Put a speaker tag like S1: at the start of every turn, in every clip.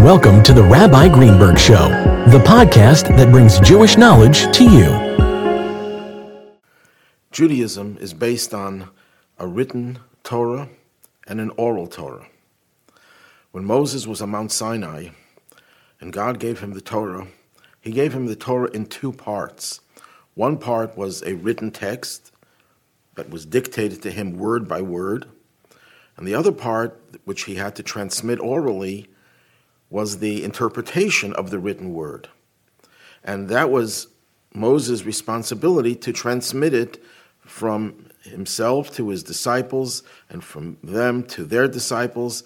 S1: Welcome to the Rabbi Greenberg Show, the podcast that brings Jewish knowledge to you.
S2: Judaism is based on a written Torah and an oral Torah. When Moses was on Mount Sinai and God gave him the Torah, he gave him the Torah in two parts. One part was a written text that was dictated to him word by word, and the other part, which he had to transmit orally, was the interpretation of the written word. And that was Moses' responsibility to transmit it from himself to his disciples and from them to their disciples,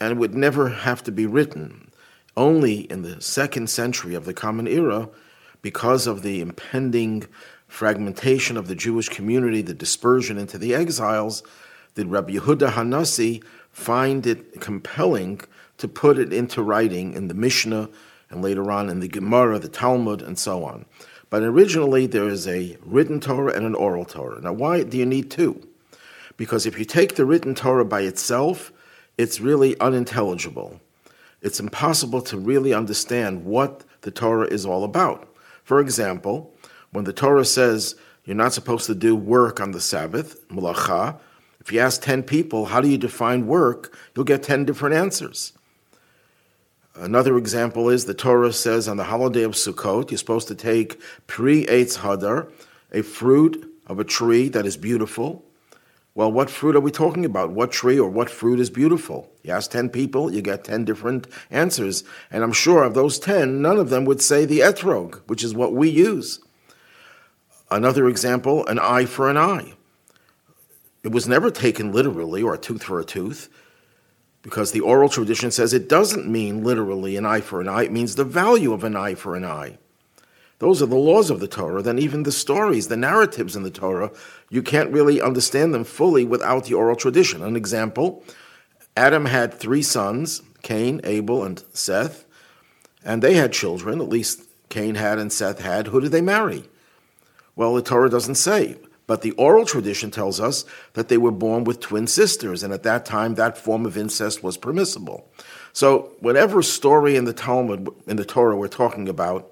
S2: and it would never have to be written. Only in the second century of the Common Era, because of the impending fragmentation of the Jewish community, the dispersion into the exiles, did Rabbi Yehuda Hanassi find it compelling to put it into writing in the Mishnah and later on in the Gemara, the Talmud, and so on. But originally, there is a written Torah and an oral Torah. Now, why do you need two? Because if you take the written Torah by itself, it's really unintelligible. It's impossible to really understand what the Torah is all about. For example, when the Torah says you're not supposed to do work on the Sabbath, malacha, if you ask 10 people, how do you define work, you'll get 10 different answers. Another example is the Torah says on the holiday of Sukkot, you're supposed to take Pri Eitz Hadar, a fruit of a tree that is beautiful. Well, what fruit are we talking about? What tree or what fruit is beautiful? You ask 10 people, you get 10 different answers. And I'm sure of those 10, none of them would say the etrog, which is what we use. Another example, an eye for an eye. It was never taken literally, or a tooth for a tooth because the oral tradition says it doesn't mean literally an eye for an eye, it means the value of an eye for an eye. Those are the laws of the Torah. Then, even the stories, the narratives in the Torah, you can't really understand them fully without the oral tradition. An example Adam had three sons Cain, Abel, and Seth, and they had children, at least Cain had and Seth had. Who did they marry? Well, the Torah doesn't say. But the oral tradition tells us that they were born with twin sisters, and at that time, that form of incest was permissible. So, whatever story in the Talmud, in the Torah, we're talking about,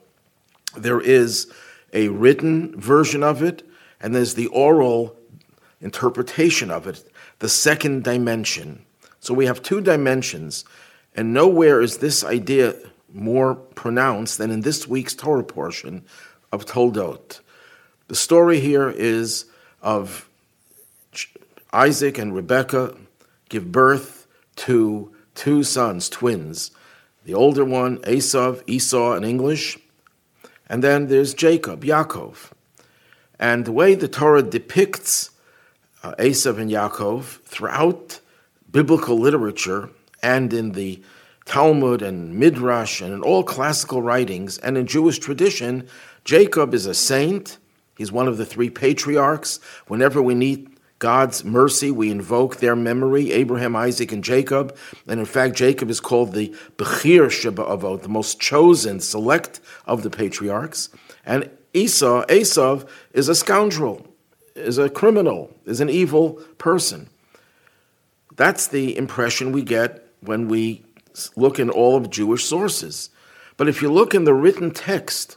S2: there is a written version of it, and there's the oral interpretation of it, the second dimension. So, we have two dimensions, and nowhere is this idea more pronounced than in this week's Torah portion of Toldot. The story here is of Isaac and Rebekah give birth to two sons, twins. The older one, Esav, Esau in English, and then there's Jacob, Yaakov. And the way the Torah depicts uh, Esav and Yaakov throughout biblical literature and in the Talmud and Midrash and in all classical writings and in Jewish tradition, Jacob is a saint He's one of the three patriarchs. Whenever we need God's mercy, we invoke their memory, Abraham, Isaac, and Jacob. And in fact, Jacob is called the Bechir Sheba'avot, the most chosen, select of the patriarchs. And Esau, Esav, is a scoundrel, is a criminal, is an evil person. That's the impression we get when we look in all of Jewish sources. But if you look in the written text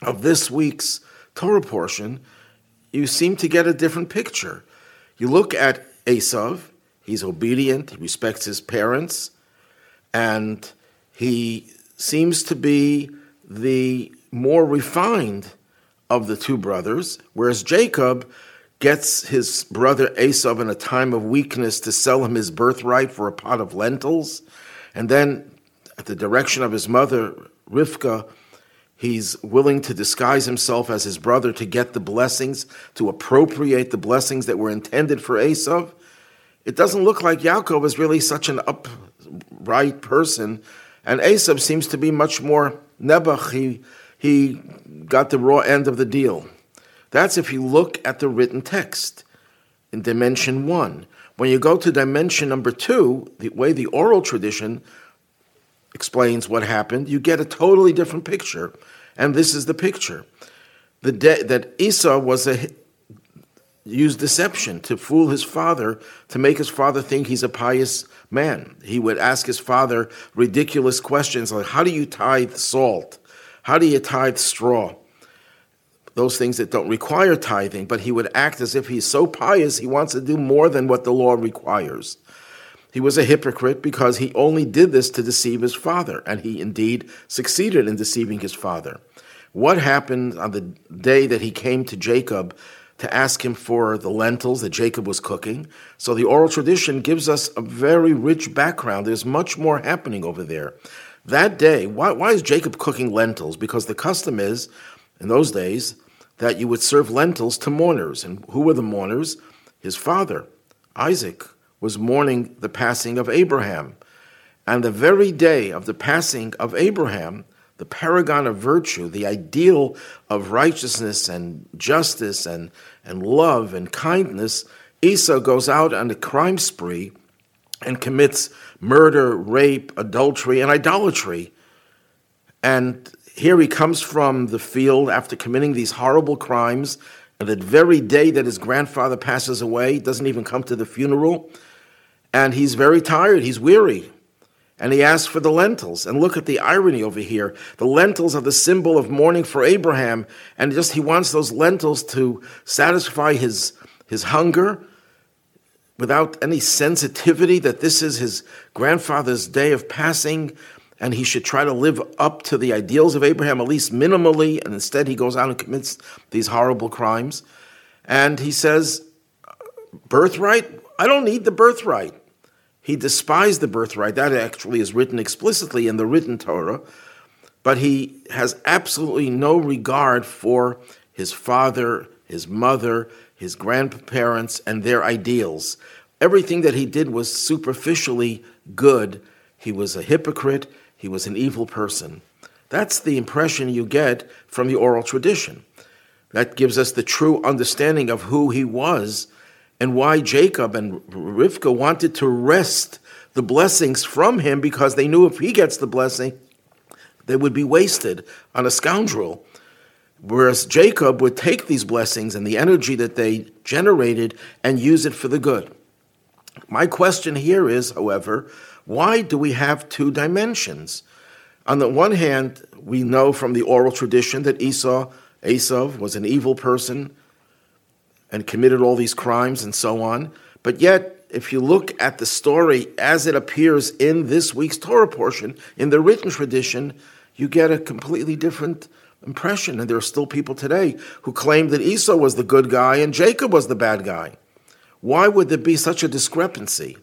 S2: of this week's Torah portion, you seem to get a different picture. You look at Esav, he's obedient, he respects his parents, and he seems to be the more refined of the two brothers, whereas Jacob gets his brother Esav in a time of weakness to sell him his birthright for a pot of lentils, and then at the direction of his mother, Rivka, He's willing to disguise himself as his brother to get the blessings, to appropriate the blessings that were intended for Esav. It doesn't look like Yaakov is really such an upright person, and Esav seems to be much more Nebuch. He, he got the raw end of the deal. That's if you look at the written text in dimension one. When you go to dimension number two, the way the oral tradition explains what happened, you get a totally different picture. And this is the picture. The day that Esau was a used deception to fool his father, to make his father think he's a pious man. He would ask his father ridiculous questions like, How do you tithe salt? How do you tithe straw? Those things that don't require tithing, but he would act as if he's so pious he wants to do more than what the law requires. He was a hypocrite because he only did this to deceive his father, and he indeed succeeded in deceiving his father. What happened on the day that he came to Jacob to ask him for the lentils that Jacob was cooking? So the oral tradition gives us a very rich background. There's much more happening over there. That day, why, why is Jacob cooking lentils? Because the custom is, in those days, that you would serve lentils to mourners. And who were the mourners? His father, Isaac, was mourning the passing of Abraham. And the very day of the passing of Abraham, the paragon of virtue, the ideal of righteousness and justice and, and love and kindness, Esau goes out on a crime spree and commits murder, rape, adultery, and idolatry. And here he comes from the field after committing these horrible crimes. And the very day that his grandfather passes away, doesn't even come to the funeral and he's very tired, he's weary. And he asks for the lentils. And look at the irony over here. The lentils are the symbol of mourning for Abraham, and just he wants those lentils to satisfy his, his hunger without any sensitivity that this is his grandfather's day of passing and he should try to live up to the ideals of Abraham, at least minimally, and instead he goes out and commits these horrible crimes. And he says, Birthright? I don't need the birthright. He despised the birthright. That actually is written explicitly in the written Torah. But he has absolutely no regard for his father, his mother, his grandparents, and their ideals. Everything that he did was superficially good. He was a hypocrite. He was an evil person. That's the impression you get from the oral tradition. That gives us the true understanding of who he was and why Jacob and Rivka wanted to wrest the blessings from him because they knew if he gets the blessing, they would be wasted on a scoundrel. Whereas Jacob would take these blessings and the energy that they generated and use it for the good. My question here is, however, why do we have two dimensions? On the one hand, we know from the oral tradition that Esau, Esau was an evil person, and committed all these crimes and so on. But yet, if you look at the story as it appears in this week's Torah portion, in the written tradition, you get a completely different impression. And there are still people today who claim that Esau was the good guy and Jacob was the bad guy. Why would there be such a discrepancy?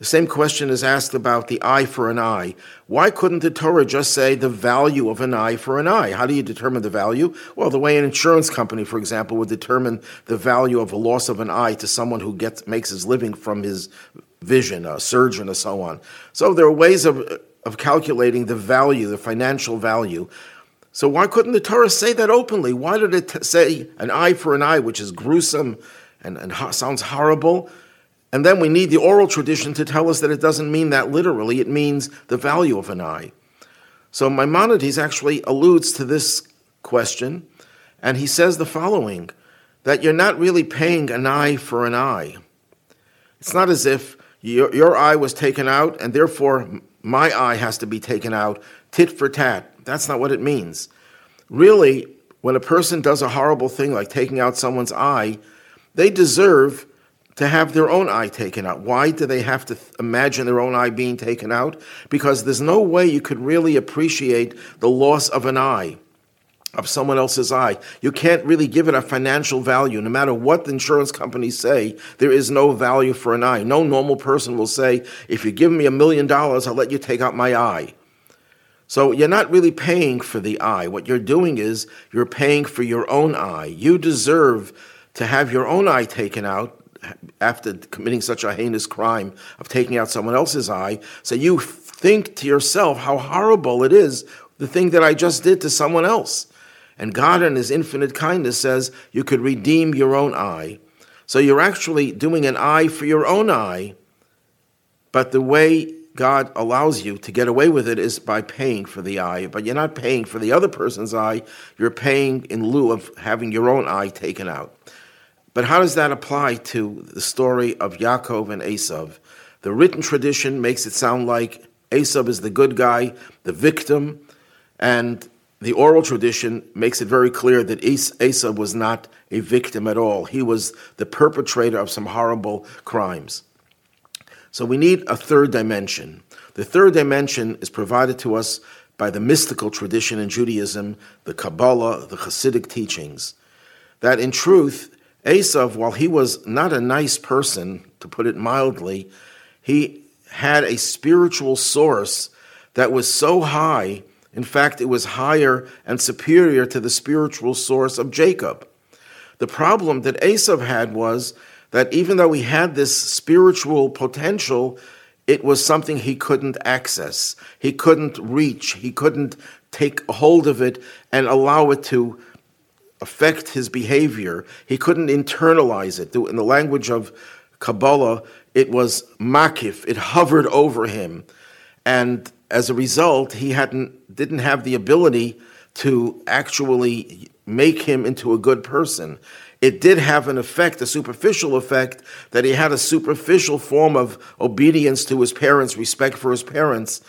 S2: The same question is asked about the eye for an eye. Why couldn't the Torah just say the value of an eye for an eye? How do you determine the value? Well, the way an insurance company, for example, would determine the value of a loss of an eye to someone who gets makes his living from his vision, a surgeon, or so on. So there are ways of of calculating the value, the financial value. So why couldn't the Torah say that openly? Why did it t- say an eye for an eye, which is gruesome and, and ho- sounds horrible? And then we need the oral tradition to tell us that it doesn't mean that literally, it means the value of an eye. So Maimonides actually alludes to this question, and he says the following that you're not really paying an eye for an eye. It's not as if your, your eye was taken out, and therefore my eye has to be taken out, tit for tat. That's not what it means. Really, when a person does a horrible thing like taking out someone's eye, they deserve to have their own eye taken out. Why do they have to imagine their own eye being taken out? Because there's no way you could really appreciate the loss of an eye, of someone else's eye. You can't really give it a financial value. No matter what the insurance companies say, there is no value for an eye. No normal person will say, if you give me a million dollars, I'll let you take out my eye. So you're not really paying for the eye. What you're doing is you're paying for your own eye. You deserve to have your own eye taken out after committing such a heinous crime of taking out someone else's eye. So you think to yourself how horrible it is, the thing that I just did to someone else. And God, in His infinite kindness, says you could redeem your own eye. So you're actually doing an eye for your own eye, but the way God allows you to get away with it is by paying for the eye. But you're not paying for the other person's eye, you're paying in lieu of having your own eye taken out. But how does that apply to the story of Yaakov and Esav? The written tradition makes it sound like Esav is the good guy, the victim, and the oral tradition makes it very clear that Esav was not a victim at all. He was the perpetrator of some horrible crimes. So we need a third dimension. The third dimension is provided to us by the mystical tradition in Judaism, the Kabbalah, the Hasidic teachings. That in truth, Esav, while he was not a nice person, to put it mildly, he had a spiritual source that was so high in fact, it was higher and superior to the spiritual source of Jacob. The problem that Esav had was that even though he had this spiritual potential, it was something he couldn't access. He couldn't reach. He couldn't take hold of it and allow it to affect his behavior. He couldn't internalize it. In the language of Kabbalah, it was makif, it hovered over him. And as a result, he hadn't didn't have the ability to actually make him into a good person. It did have an effect, a superficial effect, that he had a superficial form of obedience to his parents, respect for his parents.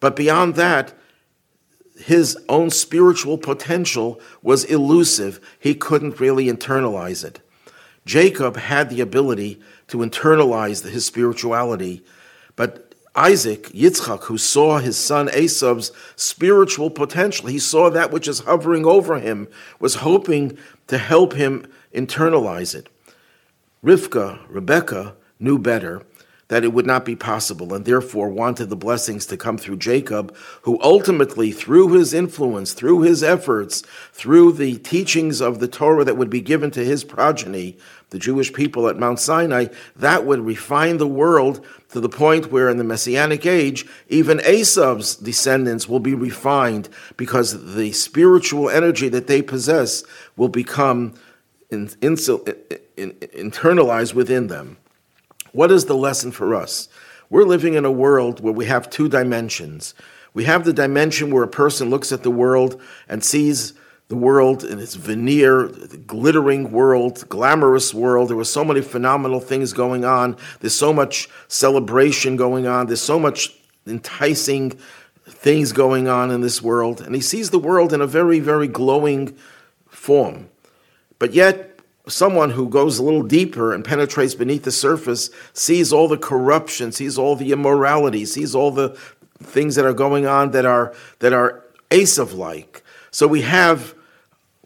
S2: But beyond that, his own spiritual potential was elusive. He couldn't really internalize it. Jacob had the ability to internalize his spirituality, but Isaac, Yitzchak, who saw his son Esav's spiritual potential, he saw that which is hovering over him, was hoping to help him internalize it. Rivka, Rebecca, knew better that it would not be possible and therefore wanted the blessings to come through Jacob, who ultimately, through his influence, through his efforts, through the teachings of the Torah that would be given to his progeny, the Jewish people at Mount Sinai, that would refine the world to the point where in the Messianic age, even Esav's descendants will be refined because the spiritual energy that they possess will become in, in, in, internalized within them. What is the lesson for us? We're living in a world where we have two dimensions. We have the dimension where a person looks at the world and sees the world in its veneer, the glittering world, glamorous world. There were so many phenomenal things going on. There's so much celebration going on. There's so much enticing things going on in this world. And he sees the world in a very, very glowing form. But yet, someone who goes a little deeper and penetrates beneath the surface sees all the corruption, sees all the immorality, sees all the things that are going on that are that are Esav like. So we have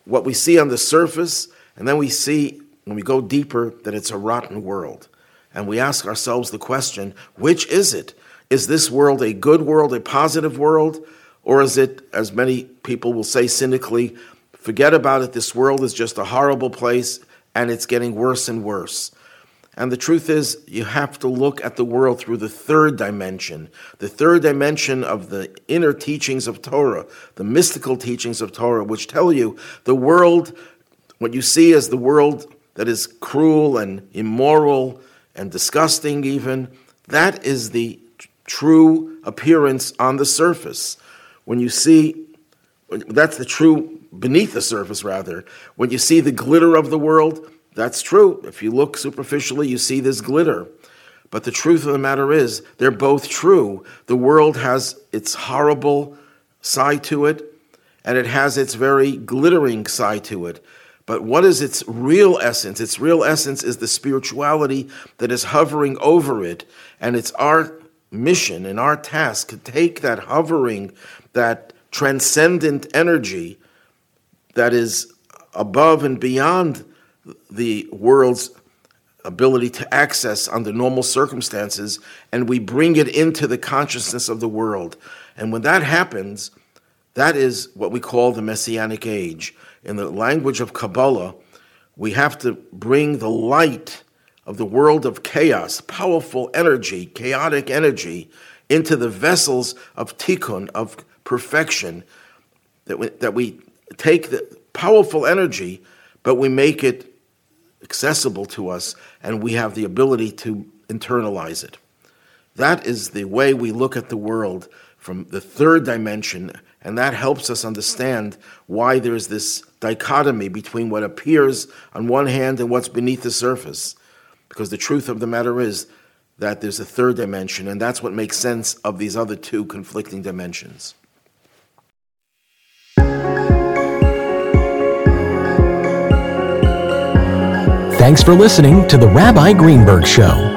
S2: what we see on the surface, and then we see when we go deeper that it's a rotten world. And we ask ourselves the question, which is it? Is this world a good world, a positive world? Or is it, as many people will say cynically, Forget about it. This world is just a horrible place and it's getting worse and worse. And the truth is, you have to look at the world through the third dimension, the third dimension of the inner teachings of Torah, the mystical teachings of Torah, which tell you the world, what you see as the world that is cruel and immoral and disgusting, even, that is the true appearance on the surface. When you see, that's the true beneath the surface, rather. When you see the glitter of the world, that's true. If you look superficially, you see this glitter. But the truth of the matter is, they're both true. The world has its horrible side to it, and it has its very glittering side to it. But what is its real essence? Its real essence is the spirituality that is hovering over it. And it's our mission and our task to take that hovering, that transcendent energy, that is above and beyond the world's ability to access under normal circumstances, and we bring it into the consciousness of the world. And when that happens, that is what we call the Messianic age. In the language of Kabbalah, we have to bring the light of the world of chaos, powerful energy, chaotic energy, into the vessels of tikkun, of perfection, that we, that we take the powerful energy, but we make it accessible to us and we have the ability to internalize it. That is the way we look at the world from the third dimension, And that helps us understand why there's this dichotomy between what appears on one hand and what's beneath the surface. Because the truth of the matter is that there's a third dimension, and that's what makes sense of these other two conflicting dimensions.
S1: Thanks for listening to The Rabbi Greenberg Show.